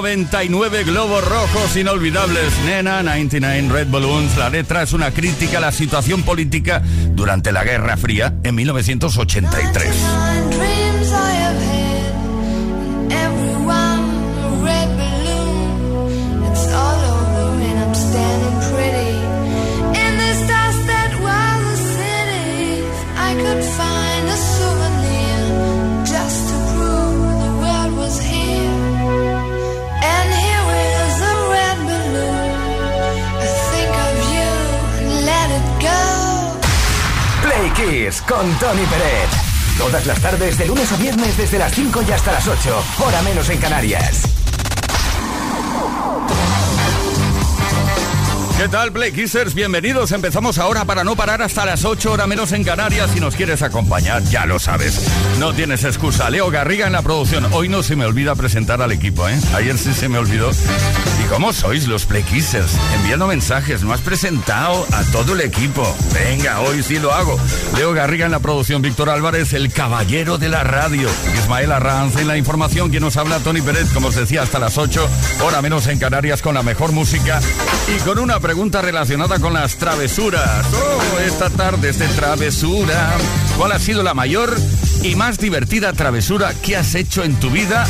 99 globos rojos inolvidables. Nena, 99 Red Balloons. La letra es una crítica a la situación política durante la Guerra Fría en 1983. Con Tony Pérez. Todas las tardes, de lunes a viernes, desde las 5 y hasta las 8, hora menos en Canarias. ¿Qué tal, Play? Bienvenidos. Empezamos ahora para no parar hasta las 8 horas menos en Canarias. Si nos quieres acompañar, ya lo sabes. No tienes excusa. Leo Garriga en la producción. Hoy no se me olvida presentar al equipo, ¿eh? Ayer sí se me olvidó. ¿Y cómo sois los Play? Enviando mensajes. No has presentado a todo el equipo. Venga, hoy sí lo hago. Leo Garriga en la producción. Víctor Álvarez, el caballero de la radio. Ismael Arranz en la información. Quien nos habla, Tony Pérez, como os decía, hasta las 8, hora menos en Canarias, con la mejor música y con una pregunta relacionada con las travesuras. Oh, esta tarde es de travesura. ¿Cuál ha sido la mayor y más divertida travesura que has hecho en tu vida?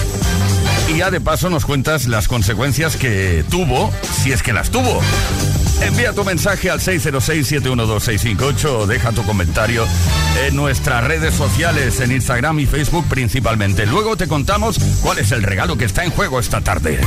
Y ya de paso nos cuentas las consecuencias que tuvo, si es que las tuvo. Envía tu mensaje al 606-712-658 o deja tu comentario en nuestras redes sociales, en Instagram y Facebook principalmente. Luego te contamos cuál es el regalo que está en juego esta tarde.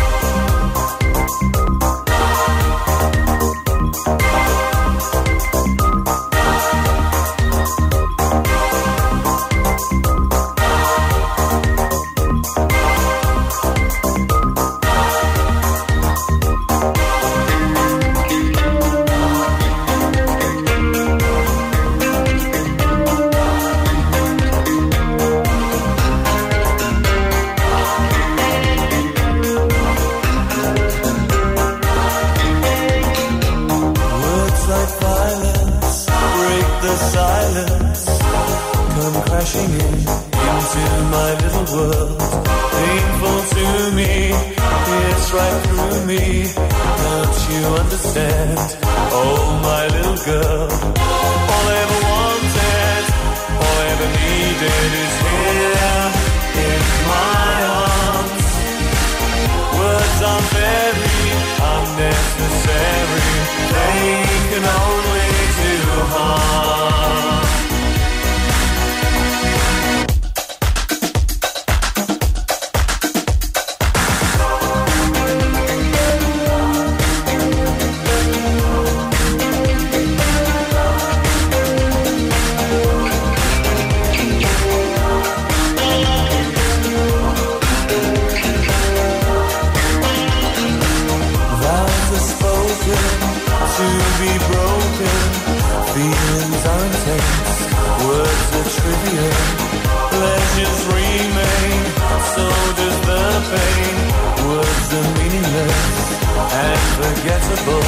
possible.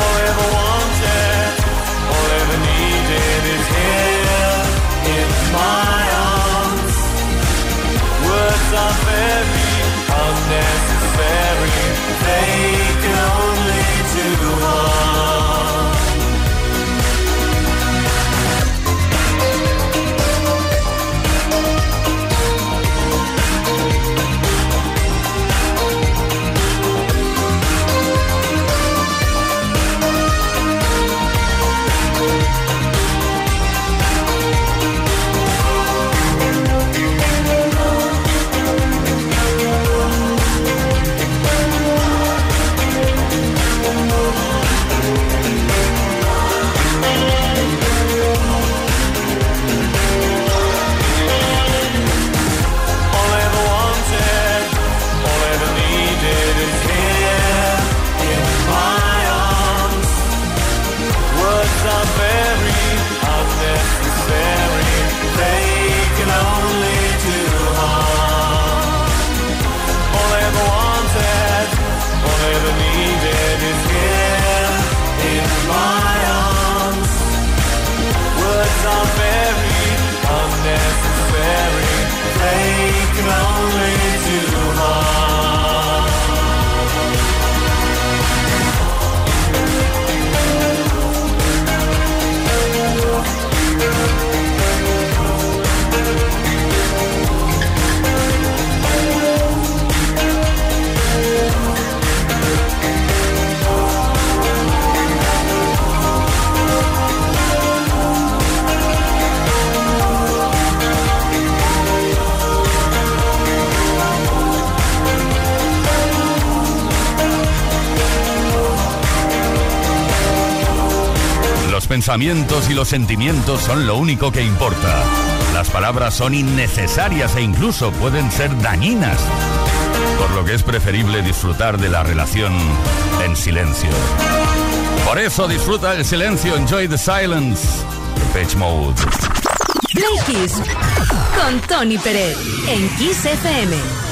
All I ever wanted, all I ever needed is here in my arms. Words are very unnecessary. are very unnecessary. They can only pensamientos y los sentimientos son lo único que importa. Las palabras son innecesarias e incluso pueden ser dañinas, por lo que es preferible disfrutar de la relación en silencio. Por eso disfruta el silencio, enjoy the silence. Page Mode. Play con Tony Pérez en Kiss FM.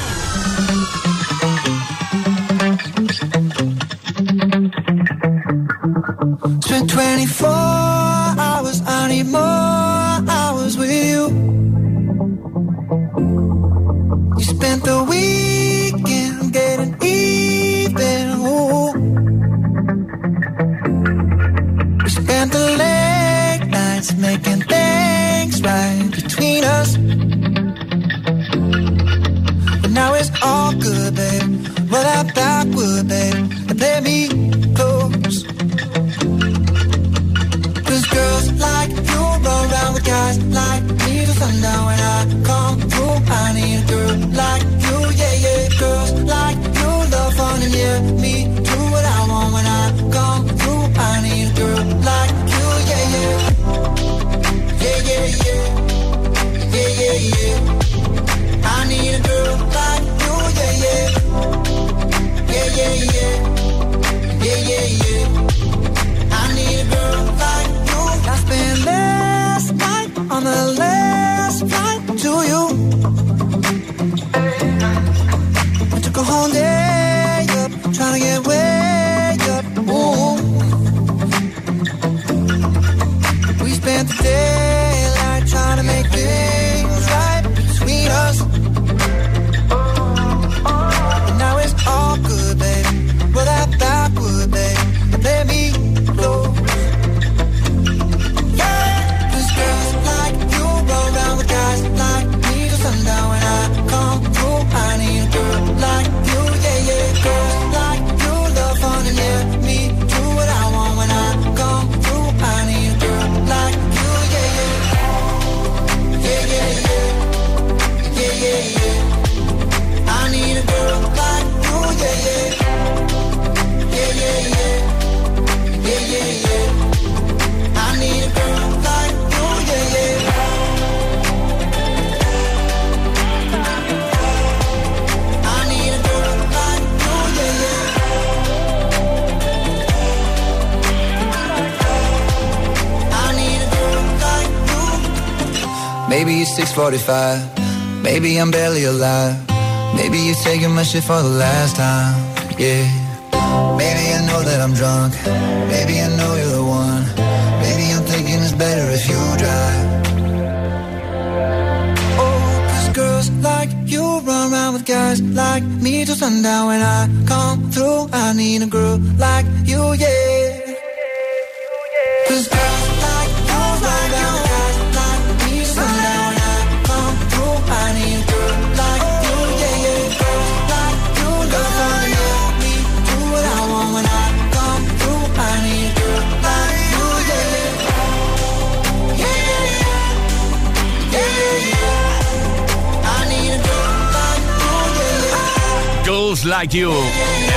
6:45. Maybe I'm barely alive. Maybe you're taking my shit for the last time. Yeah. Maybe I know that I'm drunk. Maybe I know you're the one. Maybe I'm thinking it's better if you drive. Oh, 'cause girls like you run around with guys like me till sundown. When I come through, I need a girl like you, yeah. Like You.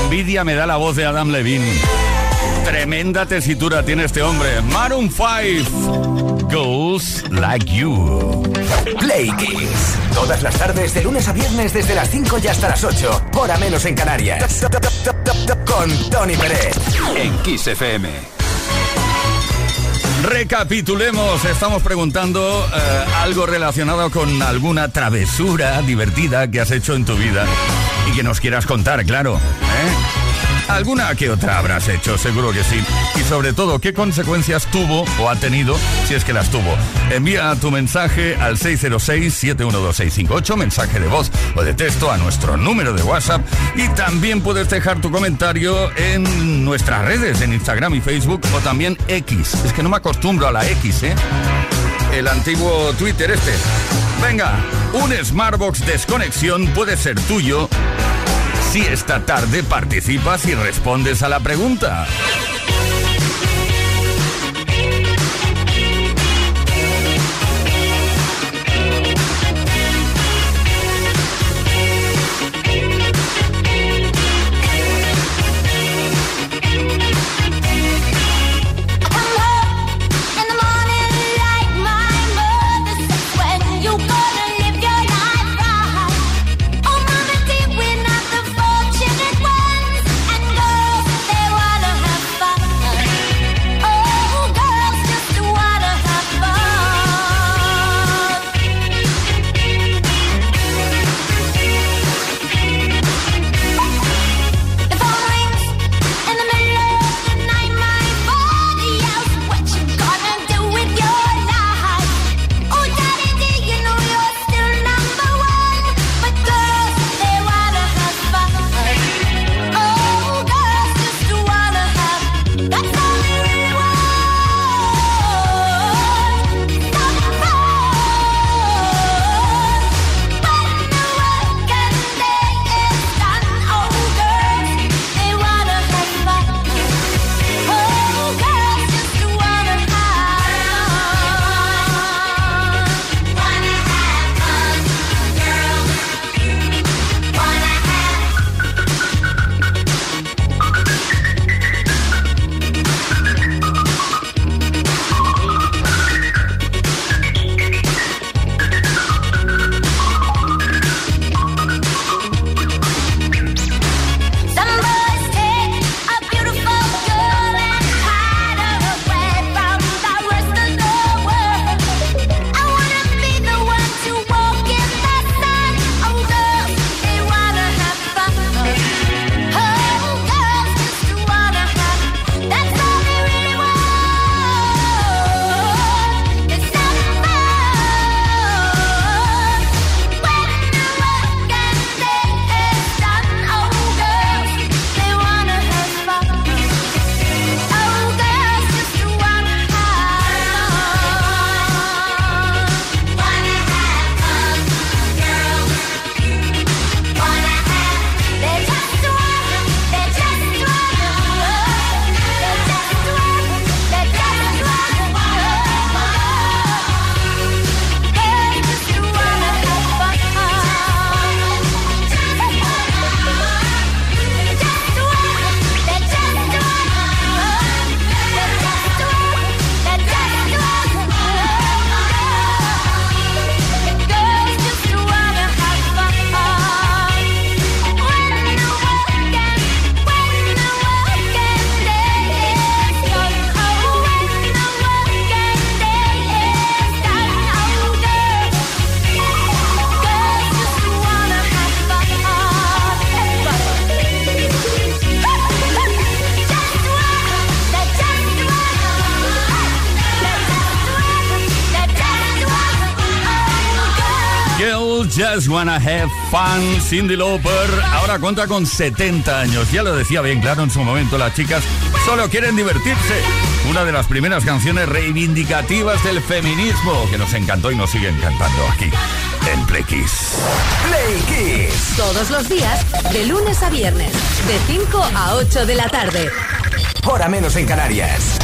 Envidia me da la voz de Adam Levine. Tremenda tesitura tiene este hombre. Maroon 5. Girls Like You. Play Kiss. Todas las tardes, de lunes a viernes, desde las 5 y hasta las 8. Hora menos en Canarias. Con Tony Pérez. En Kiss FM. Recapitulemos, estamos preguntando eh, algo relacionado con alguna travesura divertida que has hecho en tu vida y que nos quieras contar, claro. ¿eh? Alguna que otra habrás hecho, seguro que sí. Y sobre todo, ¿qué consecuencias tuvo o ha tenido, si es que las tuvo? Envía tu mensaje al 606-712-658, mensaje de voz o de texto a nuestro número de WhatsApp. Y también puedes dejar tu comentario en nuestras redes, en Instagram y Facebook, o también X. Es que no me acostumbro a la X, ¿eh? El antiguo Twitter este. Venga, un Smartbox Desconexión puede ser tuyo si esta tarde participas y respondes a la pregunta. Fun, Cindy Lauper. Ahora cuenta con 70 años. Ya lo decía bien claro en su momento, las chicas solo quieren divertirse. Una de las primeras canciones reivindicativas del feminismo que nos encantó y nos sigue encantando aquí en Play Kiss. Play Kiss. Todos los días, de lunes a viernes, de 5 a 8 de la tarde. Hora menos en Canarias.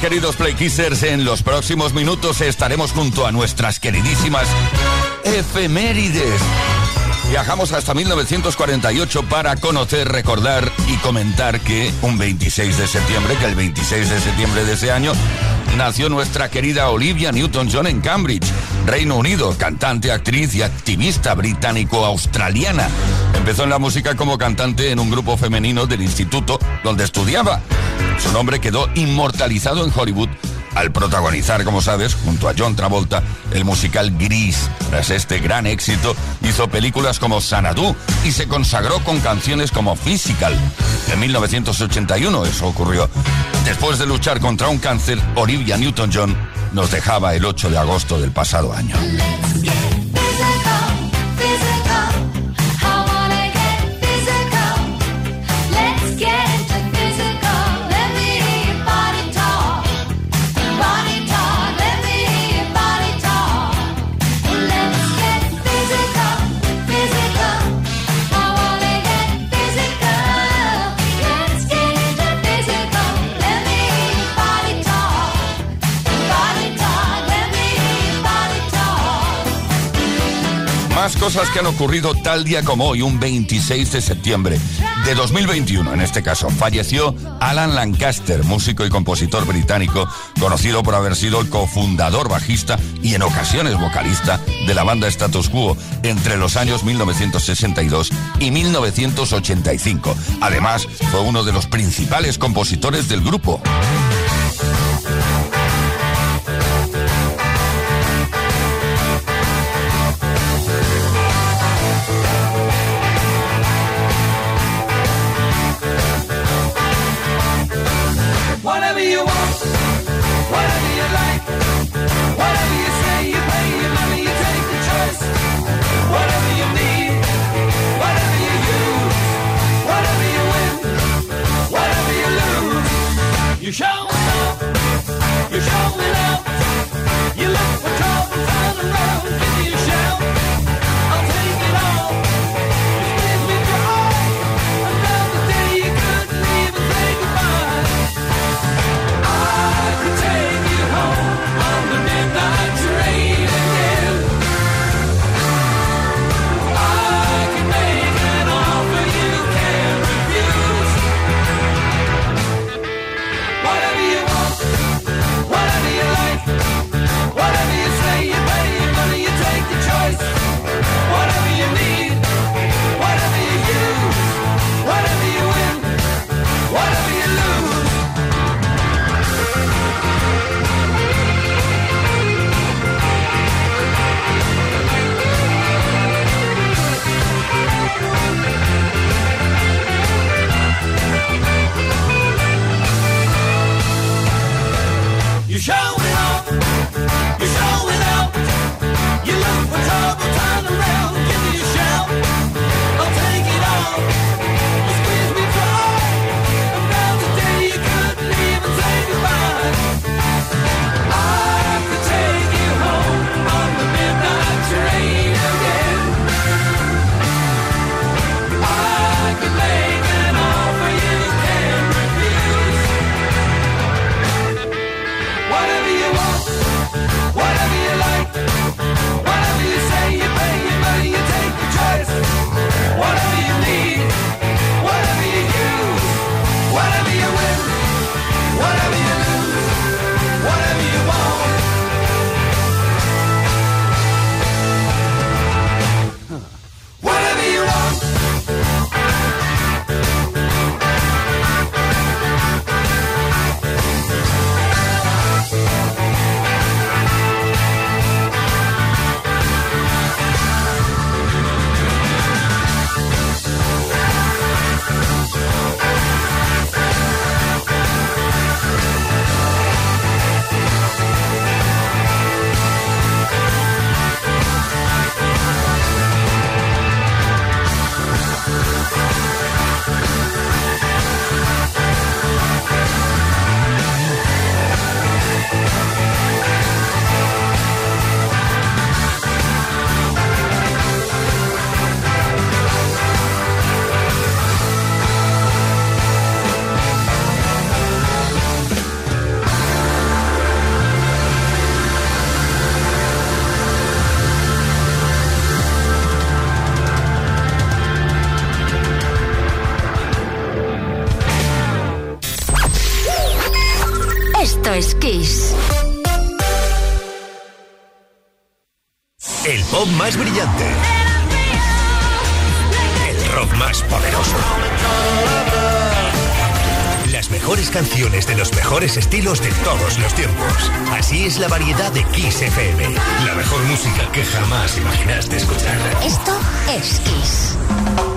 Queridos Play Kissers, en los próximos minutos estaremos junto a nuestras queridísimas efemérides. Viajamos hasta 1948 para conocer, recordar y comentar que un 26 de septiembre, que el 26 de septiembre de ese año, nació nuestra querida Olivia Newton-John en Cambridge, Reino Unido, cantante, actriz y activista británico-australiana. Empezó en la música como cantante en un grupo femenino del instituto donde estudiaba. Su nombre quedó inmortalizado en Hollywood al protagonizar, como sabes, junto a John Travolta, el musical Gris. Tras este gran éxito, hizo películas como Sanadu y se consagró con canciones como Physical. En 1981 eso ocurrió. Después de luchar contra un cáncer, Olivia Newton-John nos dejaba el 8 de agosto del pasado año. Más cosas que han ocurrido tal día como hoy, un 26 de septiembre de 2021. En este caso, falleció Alan Lancaster, músico y compositor británico, conocido por haber sido el cofundador bajista y en ocasiones vocalista de la banda Status Quo entre los años 1962 y 1985. Además, fue uno de los principales compositores del grupo. Whatever you like, whatever you say, you pay your money, you take the choice. Whatever you need, whatever you use, whatever you win, whatever you lose. You show me up, you show me love. You look for trouble, turn around, give me a shout. Más brillante. El rock más poderoso. Las mejores canciones de los mejores estilos de todos los tiempos. Así es la variedad de Kiss FM. La mejor música que jamás imaginaste escuchar. Esto es Kiss.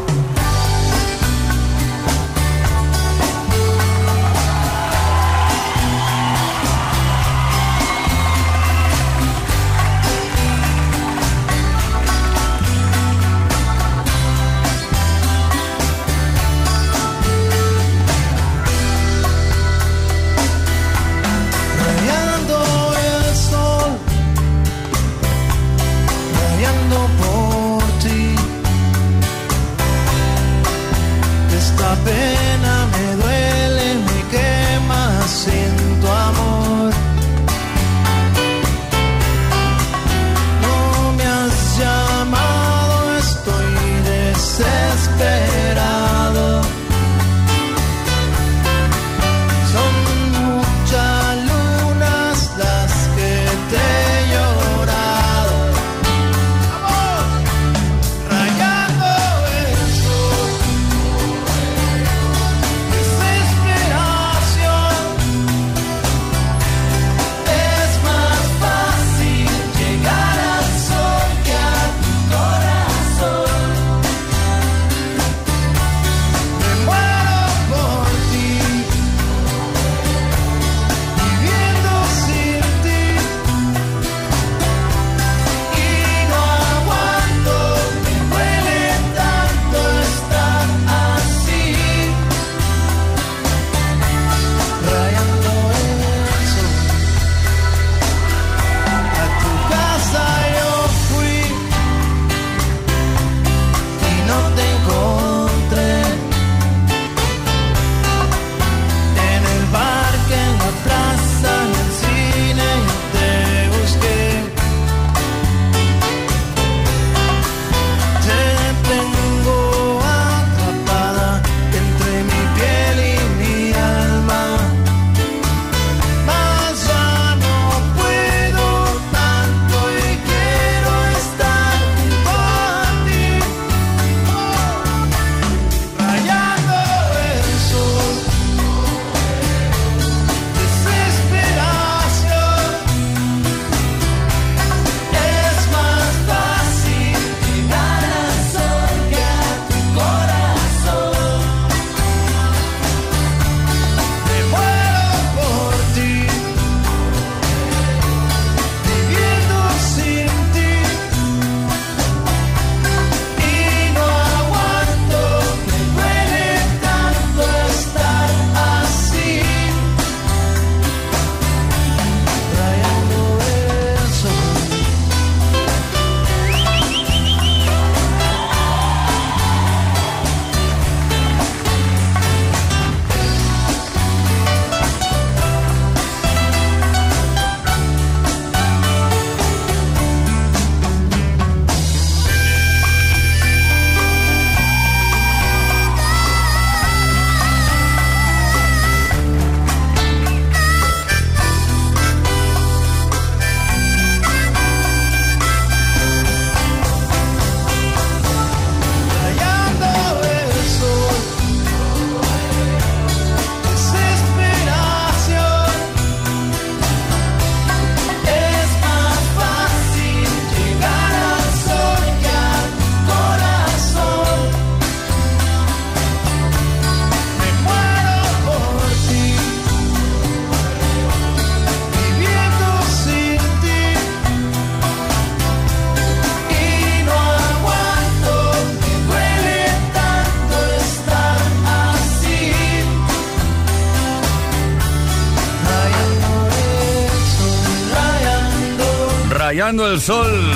Rayando el Sol.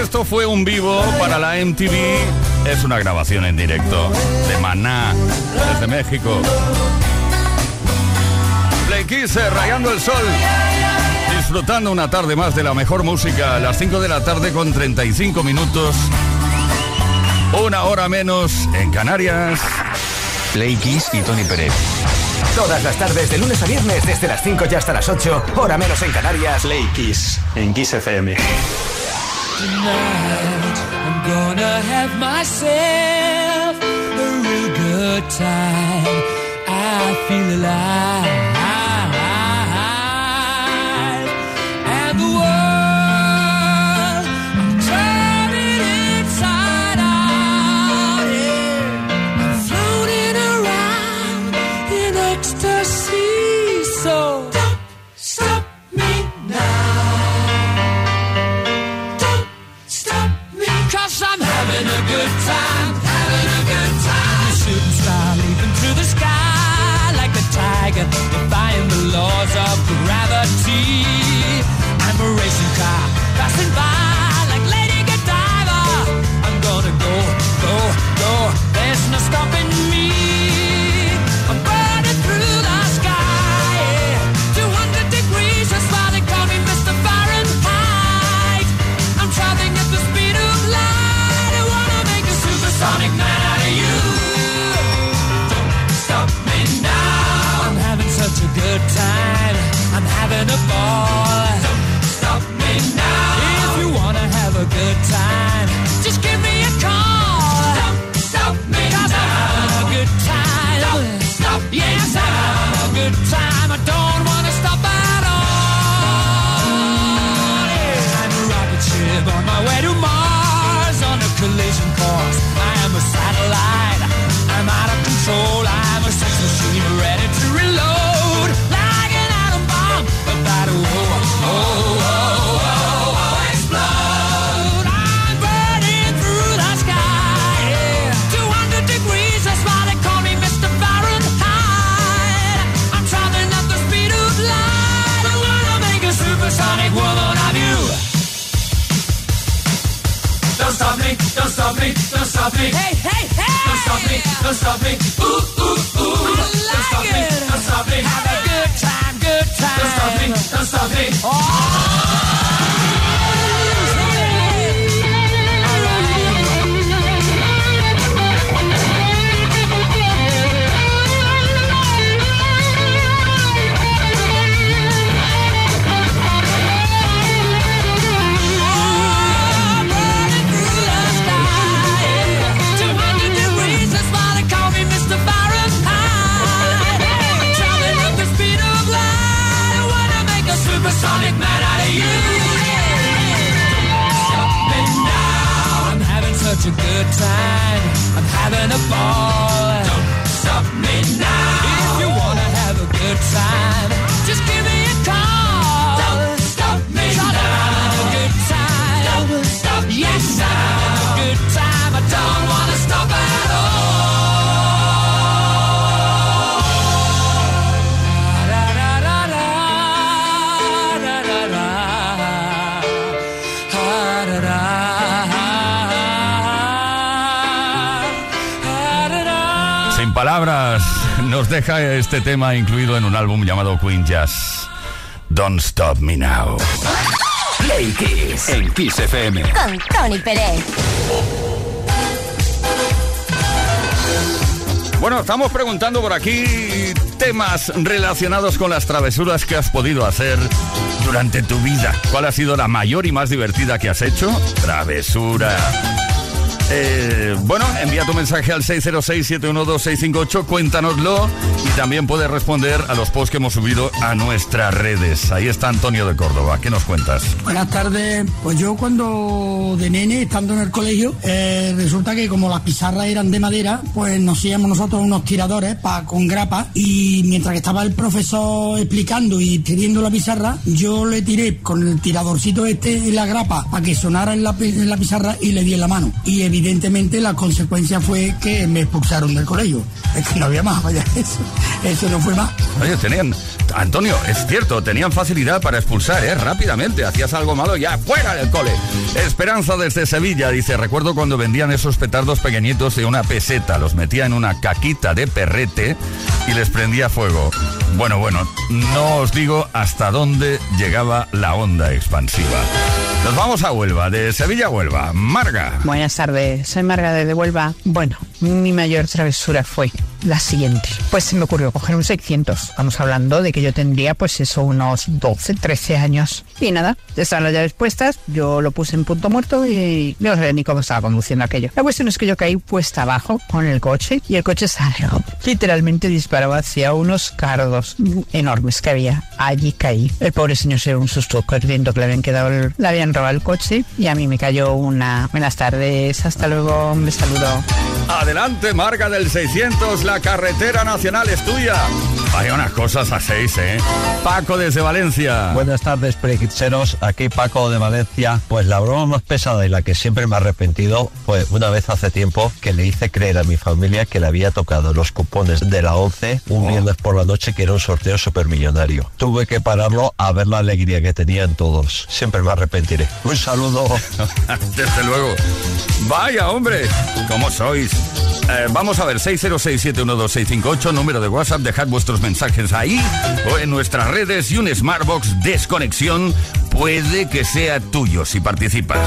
Esto fue un vivo para la MTV. Es una grabación en directo de Maná, desde México. Play Kiss, eh, Rayando el Sol. Disfrutando una tarde más de la mejor música a las 5 de la tarde con 35 minutos. Una hora menos en Canarias. Play Kiss y Tony Pérez. Todas las tardes, de lunes a viernes, desde las 5 y hasta las 8, hora menos en Canarias. Play Kiss en Kiss FM. I'm gonna have myself a real good time. I feel alive. Good time, Sonic man out of you. Stop me now. I'm having such a good time. I'm having a ball. Don't stop me now. If you wanna have a good time, nos deja este tema incluido en un álbum llamado Queen Jazz. Don't Stop Me Now. Play Kiss en Kiss FM. Con Tony Pérez. Bueno, estamos preguntando por aquí temas relacionados con las travesuras que has podido hacer durante tu vida. ¿Cuál ha sido la mayor y más divertida que has hecho? Travesura. Eh, bueno, envía tu mensaje al 606-712-658, cuéntanoslo y también puedes responder a los posts que hemos subido a nuestras redes. Ahí está Antonio de Córdoba. ¿Qué nos cuentas? Buenas tardes. Pues yo cuando de nene, estando en el colegio, eh, resulta que como las pizarras eran de madera, pues nos íbamos nosotros unos tiradores pa, con grapa y mientras que estaba el profesor explicando y teniendo la pizarra, yo le tiré con el tiradorcito este en la grapa para que sonara en la, en la pizarra y le di en la mano. Y evidentemente la consecuencia fue que me expulsaron del colegio. Es que no había más, vaya, eso, no fue más. Oye, tenían. Antonio, es cierto, tenían facilidad para expulsar, ¿eh? Rápidamente. Hacías algo malo ya, fuera del cole. Esperanza desde Sevilla dice: Recuerdo cuando vendían esos petardos pequeñitos de una peseta. Los metía en una caquita de perrete y les prendía fuego. Bueno, bueno, no os digo hasta dónde llegaba la onda expansiva. Nos vamos a Huelva, de Sevilla a Huelva. Marga. Buenas tardes, soy Marga de Huelva. Bueno, mi mayor travesura fue la siguiente. Pues se me ocurrió coger un 600. Estamos hablando de que yo tendría pues eso unos 12, 13 años. Y nada, estaban las llaves puestas, yo lo puse en punto muerto y no sabía ni cómo estaba conduciendo aquello. La cuestión es que yo caí puesta abajo con el coche y el coche salió. Literalmente disparaba hacia unos cardos enormes que había. Allí caí. El pobre señor se dio un susto creyendo que le habían quedado, el- le habían robado el coche y a mí me cayó una... Buenas tardes, hasta luego, me saludo. Adelante, Marga del 600, la carretera nacional es tuya. Hay unas cosas a seis, ¿eh? Paco desde Valencia. Buenas tardes, prequitseros. Aquí Paco de Valencia. Pues la broma más pesada y la que siempre me he arrepentido fue una vez hace tiempo que le hice creer a mi familia que le había tocado los cupones de la 11 un viernes por la noche que era un sorteo supermillonario. Tuve que pararlo a ver la alegría que tenían todos. Siempre me arrepentiré. Un saludo. Desde luego. Vaya, hombre, ¿cómo sois? Eh, vamos a ver, 606-712-658, número de WhatsApp, dejad vuestros mensajes ahí o en nuestras redes y un Smartbox Desconexión puede que sea tuyo si participas.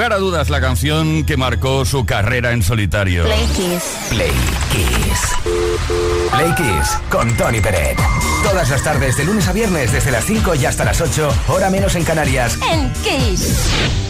lugar dudas la canción que marcó su carrera en solitario. Play Kiss. Play Kiss. Play Kiss con Tony Peret. Todas las tardes de lunes a viernes desde las 5 y hasta las 8, hora menos en Canarias. En Kiss.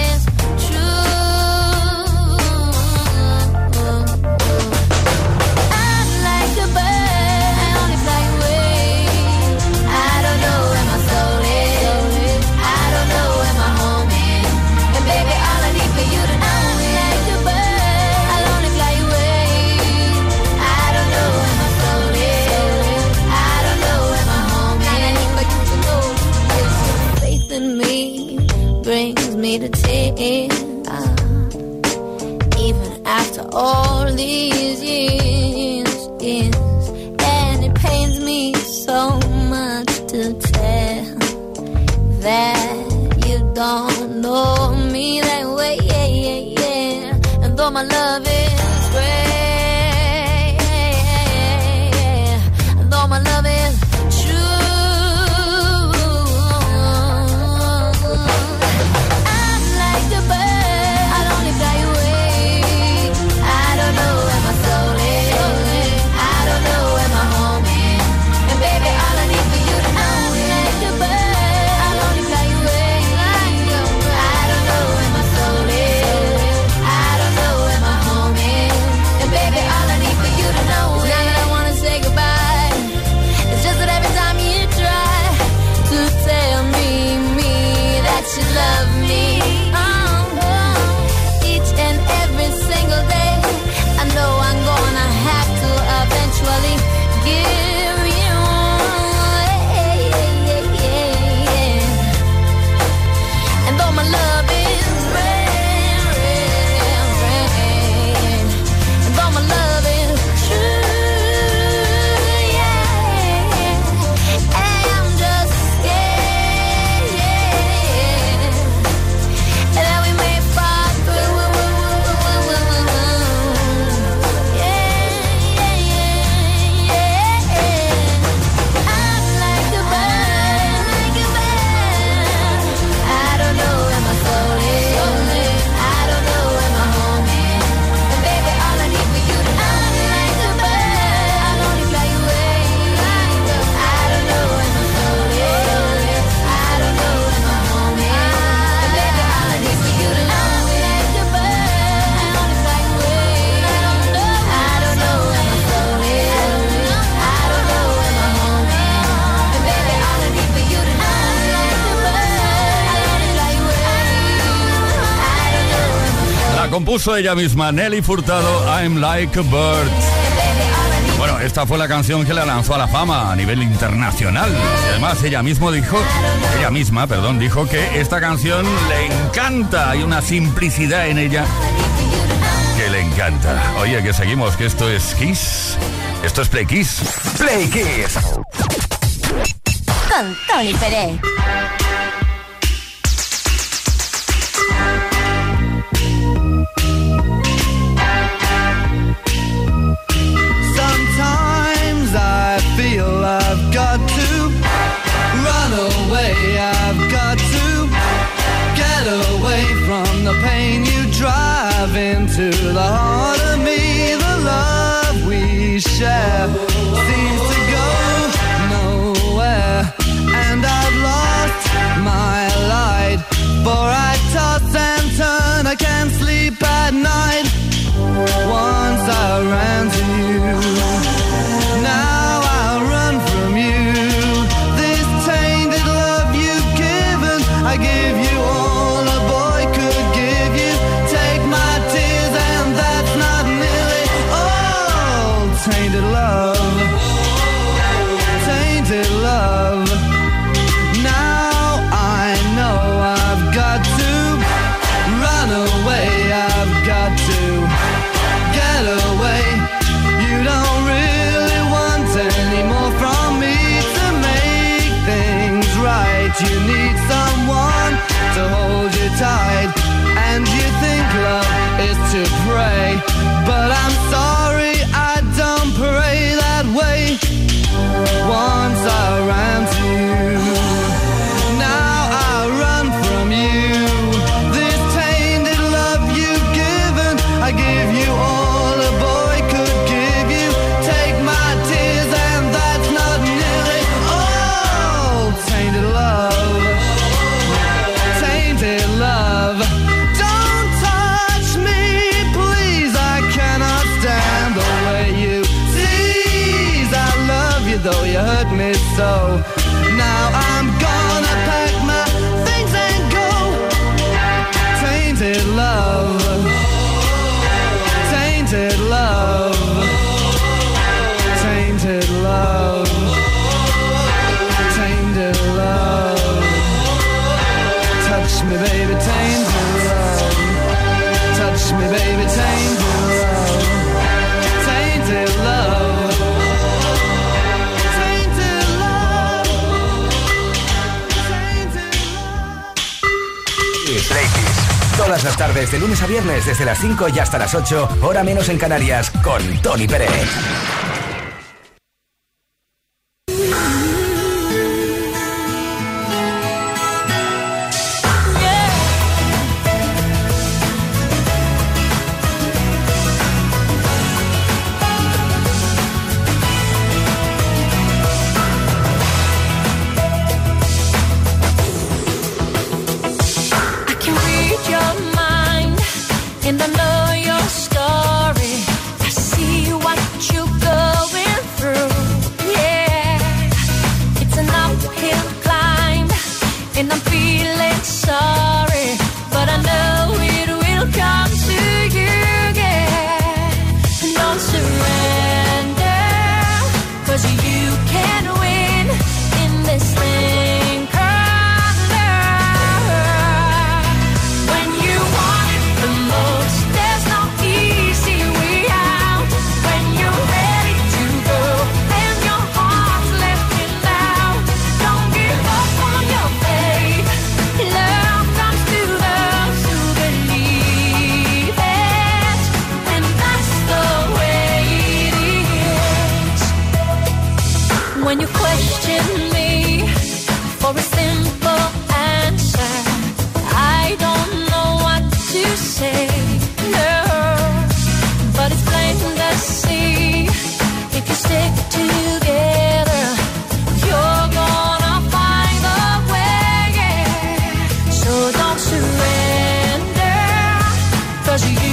all the compuso ella misma, Nelly Furtado, I'm Like a Bird. Bueno, esta fue la canción que la lanzó a la fama a nivel internacional. Además, ella mismo dijo, ella misma, perdón, dijo que esta canción le encanta. Hay una simplicidad en ella que le encanta. Oye, que seguimos, que esto es Kiss. Esto es Play Kiss. Play Kiss. Con Tony Pérez. to the heart of me, the love we share seems to go nowhere. And I've lost my light, for I toss and turn, I can't sleep at night. Once I ran to you. tardes de lunes a viernes desde las 5 y hasta las 8, hora menos en Canarias, con Tony Pérez. she